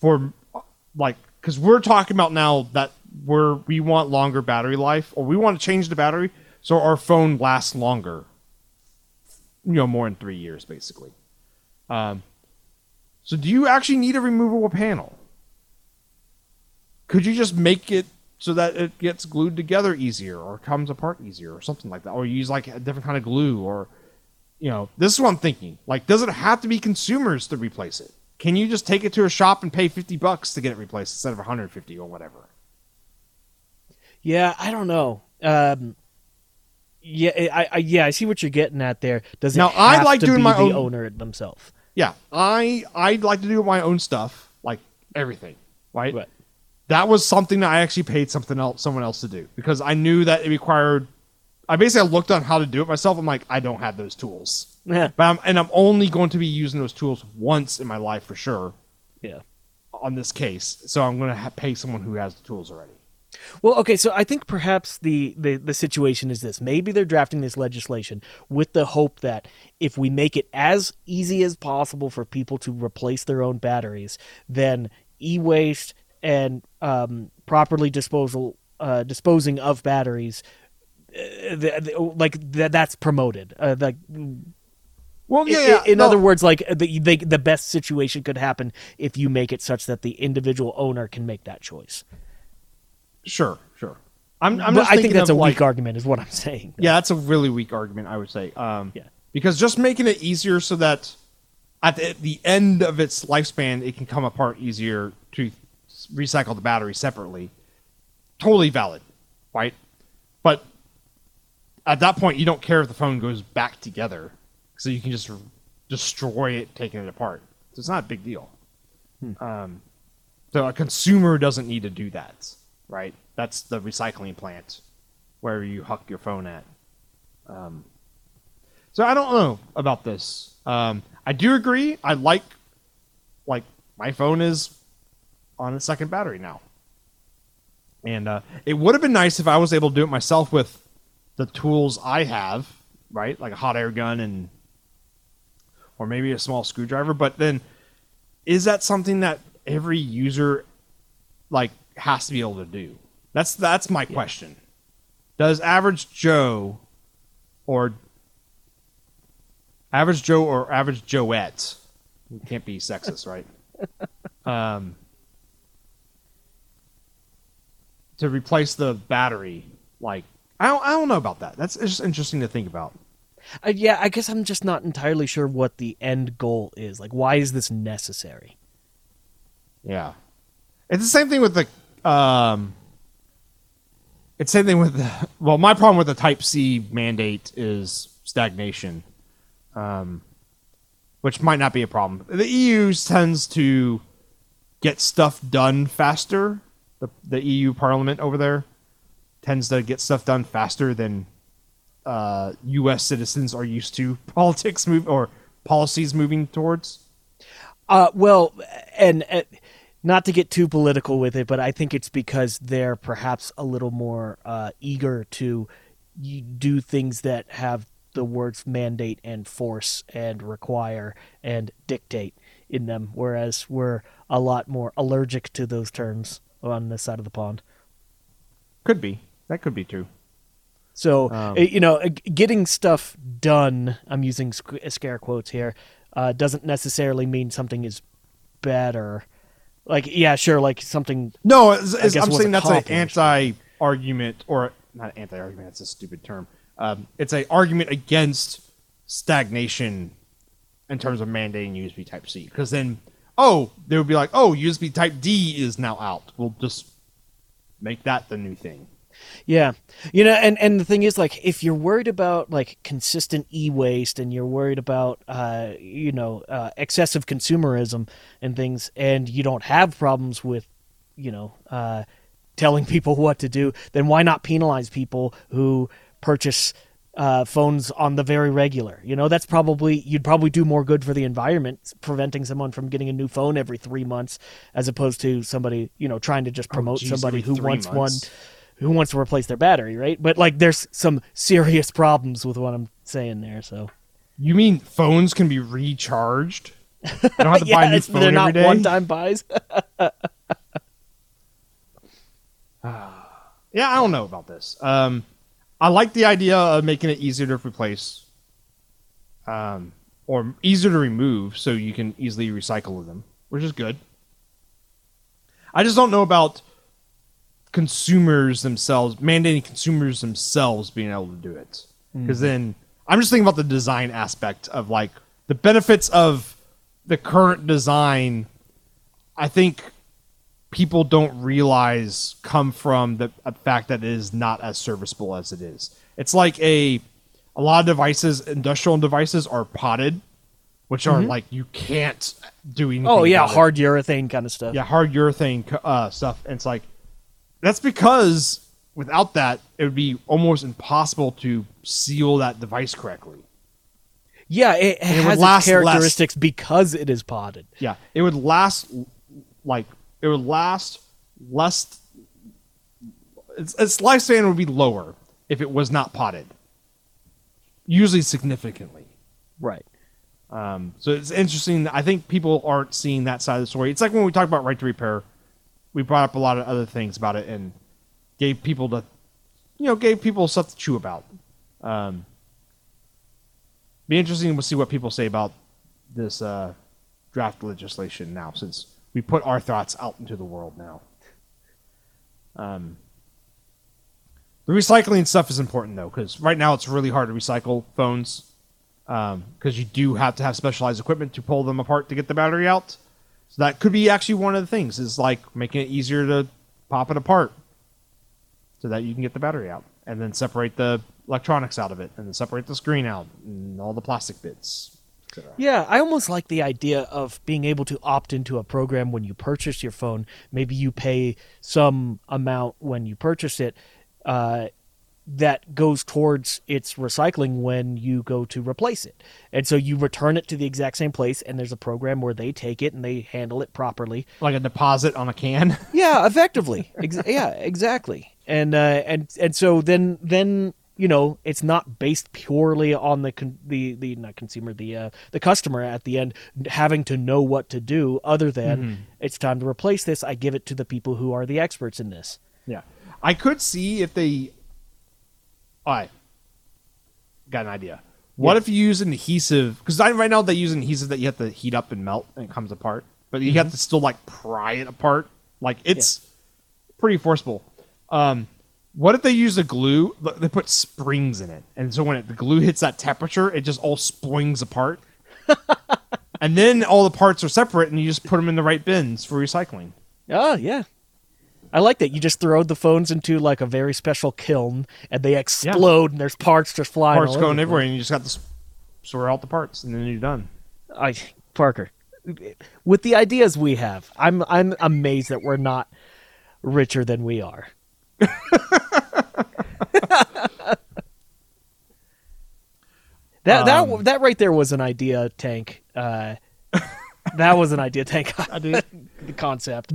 For like, because we're talking about now that we're we want longer battery life, or we want to change the battery so our phone lasts longer. You know, more than three years, basically. Um, so, do you actually need a removable panel? Could you just make it so that it gets glued together easier, or comes apart easier, or something like that, or use like a different kind of glue, or you know, this is what I'm thinking. Like, does it have to be consumers to replace it? Can you just take it to a shop and pay 50 bucks to get it replaced instead of 150 or whatever? Yeah, I don't know. Um, yeah, I, I yeah, I see what you're getting at there. Does it Now, have I like to doing be my own- owner themselves? Yeah, I I'd like to do my own stuff, like everything, right? Right. That was something that I actually paid something else, someone else to do because I knew that it required. I basically looked on how to do it myself. I'm like, I don't have those tools, Yeah, but I'm, and I'm only going to be using those tools once in my life for sure yeah. on this case. So I'm going to ha- pay someone who has the tools already. Well, okay, so I think perhaps the, the the situation is this. Maybe they're drafting this legislation with the hope that if we make it as easy as possible for people to replace their own batteries, then e-waste and um, properly disposal uh, disposing of batteries, uh, th- th- like th- that's promoted. Uh, like Well, yeah. yeah in no, other words, like the, the the best situation could happen if you make it such that the individual owner can make that choice. Sure, sure. I'm, I'm just I think that's a like, weak argument, is what I'm [laughs] saying. Yeah, that's a really weak argument, I would say. Um, Yeah. Because just making it easier so that at the, the end of its lifespan, it can come apart easier to recycle the battery separately. Totally valid, right? But at that point, you don't care if the phone goes back together, so you can just r- destroy it, taking it apart. So it's not a big deal. Um, so a consumer doesn't need to do that, right? That's the recycling plant where you huck your phone at. Um, so I don't know about this. Um, I do agree. I like, like my phone is on a second battery now, and uh, it would have been nice if I was able to do it myself with the tools I have, right? Like a hot air gun and, or maybe a small screwdriver. But then, is that something that every user like has to be able to do? That's that's my question. Does average Joe or average Joe or average Joette can't be sexist, right? [laughs] um, to replace the battery, like I don't, I don't know about that. That's just interesting to think about. Uh, yeah, I guess I'm just not entirely sure what the end goal is. Like, why is this necessary? Yeah, it's the same thing with the um. It's the same thing with the well. My problem with the Type C mandate is stagnation, um, which might not be a problem. The EU tends to get stuff done faster. The the EU Parliament over there tends to get stuff done faster than uh, U.S. citizens are used to [laughs] politics move or policies moving towards. Uh, well, and uh, not to get too political with it, but I think it's because they're perhaps a little more uh, eager to do things that have the words mandate and force and require and dictate in them, whereas we're a lot more allergic to those terms on this side of the pond. Could be. That could be true. So Um, uh, you know, uh, getting stuff done. I'm using scare quotes here. Uh, doesn't necessarily mean something is better. Like, yeah, sure, like something. No, it's, it's- I'm saying that's an anti-argument, or not anti-argument. That's a stupid term. Um, it's an argument against stagnation in terms of mandating USB Type C. Because then, oh, they would be like, oh, USB Type D is now out. We'll just make that the new thing. Yeah, you know, and and the thing is, like, if you're worried about like consistent e-waste, and you're worried about, uh, you know, uh, excessive consumerism and things, and you don't have problems with, you know, uh, telling [laughs] people what to do, then why not penalize people who purchase uh, phones on the very regular? You know, that's probably you'd probably do more good for the environment, preventing someone from getting a new phone every three months, as opposed to somebody, you know, trying to just promote geez, somebody who wants one months. Who wants to replace their battery, right? But like, there's some serious problems with what I'm saying there. So You mean phones can be recharged? I don't have to buy a new [laughs] phone they're not day. one-time buys. [laughs] [sighs] Yeah, I don't know about this. Um, I like the idea of making it easier to replace, um, or easier to remove, so you can easily recycle them, which is good. I just don't know about consumers themselves mandating consumers themselves being able to do it, because then I'm just thinking about the design aspect of like the benefits of the current design. I think people don't realize come from the fact that it is not as serviceable as it is. It's like a a lot of devices, industrial devices, are potted, which are like you can't do anything. oh yeah, about it. hard urethane kind of stuff. yeah, hard urethane uh, stuff. And it's like that's because without that, it would be almost impossible to seal that device correctly. yeah, it, it would has its last less. characteristics because it is potted. Yeah, it would last like it would last less. Its, its lifespan would be lower if it was not potted. Usually significantly. Right. Um, so it's interesting. I think people aren't seeing that side of the story. It's like when we talk about right to repair, we brought up a lot of other things about it and gave people to, you know, gave people stuff to chew about. Um, be interesting to see what people say about this uh, draft legislation now, since we put our thoughts out into the world now. Um, the recycling stuff is important though, because right now it's really hard to recycle phones because you do have to have specialized equipment to pull them apart to get the battery out. So that could be actually one of the things is like making it easier to pop it apart so that you can get the battery out and then separate the electronics out of it and then separate the screen out and all the plastic bits. Yeah, I almost like the idea of being able to opt into a program when you purchase your phone. Maybe you pay some amount when you purchase it uh, that goes towards its recycling when you go to replace it. And so you return it to the exact same place, and there's a program where they take it and they handle it properly. Like a deposit on a can. [laughs] Yeah, effectively. Ex- yeah, exactly. And uh, and and so then then you know it's not based purely on the con- the the not consumer the uh, the customer at the end having to know what to do other than it's time to replace this. I give it to the people who are the experts in this. Yeah. I could see if they. All right. Got an idea. What Yeah. if you use an adhesive? Because right now they use an adhesive that you have to heat up and melt and it comes apart, but you have to still like pry it apart. Like it's pretty forceful. Um, what if they use a glue? They put springs in it, and so when it, the glue hits that temperature, it just all springs apart. [laughs] and then all the parts are separate, and you just put them in the right bins for recycling. Oh yeah. I like that. You just throw the phones into like a very special kiln, and they explode, and there's parts just flying. Parts all going everywhere, and you just got to sort out the parts, and then you're done. I Parker, with the ideas we have, I'm I'm amazed that we're not richer than we are. [laughs] that Um, that that right there was an idea tank. Uh, that was an idea tank. [laughs] the concept.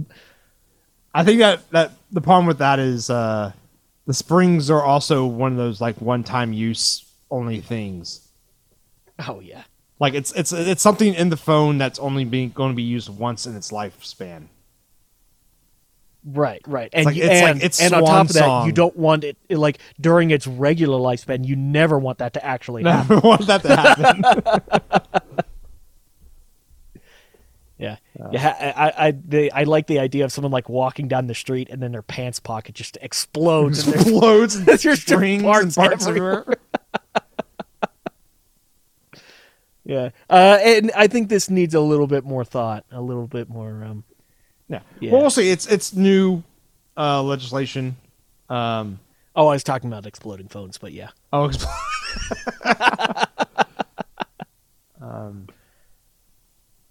I think that that the problem with that is uh, the springs are also one of those like one time use only things. Oh yeah. Like it's it's it's something in the phone that's only being going to be used once in its lifespan. Right, right, and like- it's like and, its and on top of that, song. you don't want it it, like during its regular lifespan. You never want that to actually happen. Never [laughs] want that to happen. [laughs] Yeah, yeah. I, I, I, they, I like the idea of someone like walking down the street and then their pants pocket just explodes. and Explodes and [laughs] There's just springs and parts parts everywhere. everywhere. [laughs] yeah, uh, and I think this needs a little bit more thought, a little bit more. Um, Yeah. Yeah. Well, we'll see. It's it's new uh, legislation. Um, oh, I was talking about exploding phones, but yeah, oh, [laughs]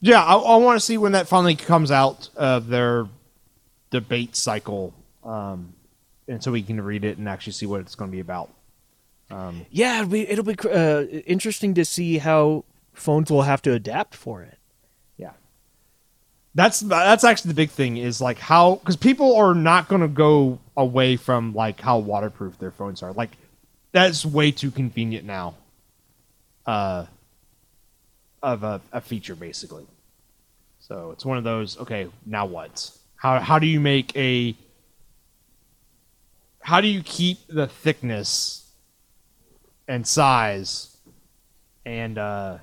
yeah. I, I want to see when that finally comes out of their debate cycle, um, and so we can read it and actually see what it's going to be about. Um, yeah. It'll be, it'll be uh, interesting to see how phones will have to adapt for it. Yeah. That's that's actually the big thing is like how because people are not going to go away from like how waterproof their phones are. Like that's way too convenient now. Uh, of a, a feature basically. So it's one of those. Okay, now what? How how do you make a? How do you keep the thickness and size, and uh,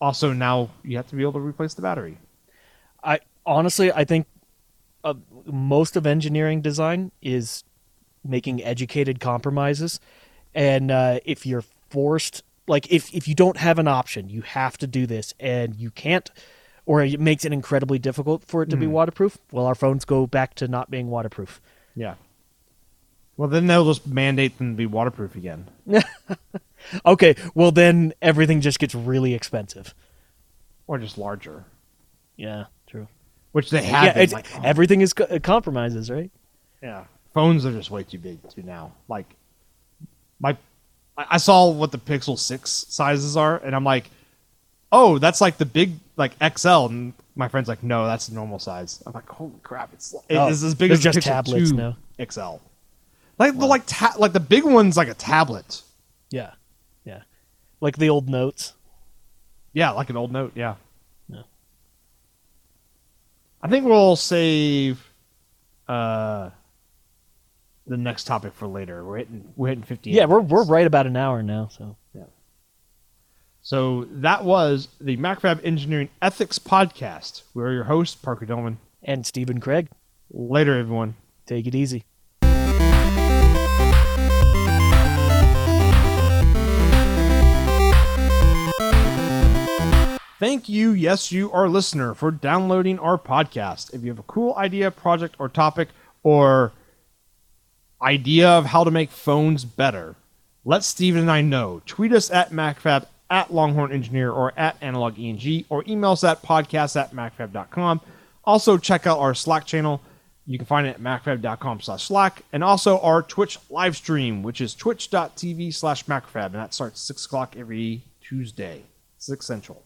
also now you have to be able to replace the battery. I honestly, I think uh, most of engineering design is making educated compromises, and uh, if you're forced, like if if you don't have an option, you have to do this, and you can't, or it makes it incredibly difficult for it to be Mhm. waterproof. Well, our phones go back to not being waterproof. Yeah. Well, then they'll just mandate them to be waterproof again. [laughs] Okay, well then everything just gets really expensive. or just larger, Yeah, true. which they have. yeah, like, oh, everything is co- compromises, right? yeah. Phones are just way too big to now. Like, my, I saw what the Pixel Six sizes are, and I'm like, oh, that's like the big like XL, and my friend's like, no, that's the normal size. I'm like, holy crap, it's Oh, it's as big as just Pixel tablets 2 now. XL. Like the like ta- like the big one's like a tablet. Yeah, yeah, like the old notes. Yeah, like an old note. Yeah. Yeah. I think we'll save uh the next topic for later. We're hitting we're hitting fifty. Yeah, we're we're right about an hour now, so. Yeah. So that was the MacroFab Engineering Ethics Podcast. We're your hosts, Parker Dillmann. And Stephen Kraig, Later, everyone. take it easy. Thank you, yes, you, our listener, for downloading our podcast. If you have a cool idea, project, or topic, or idea of how to make phones better, let Steven and I know. Tweet us at MacroFab, at Longhorn Engineer, or at Analog AnalogENG, or email us at podcast at MacroFab.com. Also, check out our Slack channel. You can find it at MacroFab.com slash Slack, and also our Twitch live stream, which is twitch.tv slash MacroFab, and that starts 6 o'clock every Tuesday, 6 Central.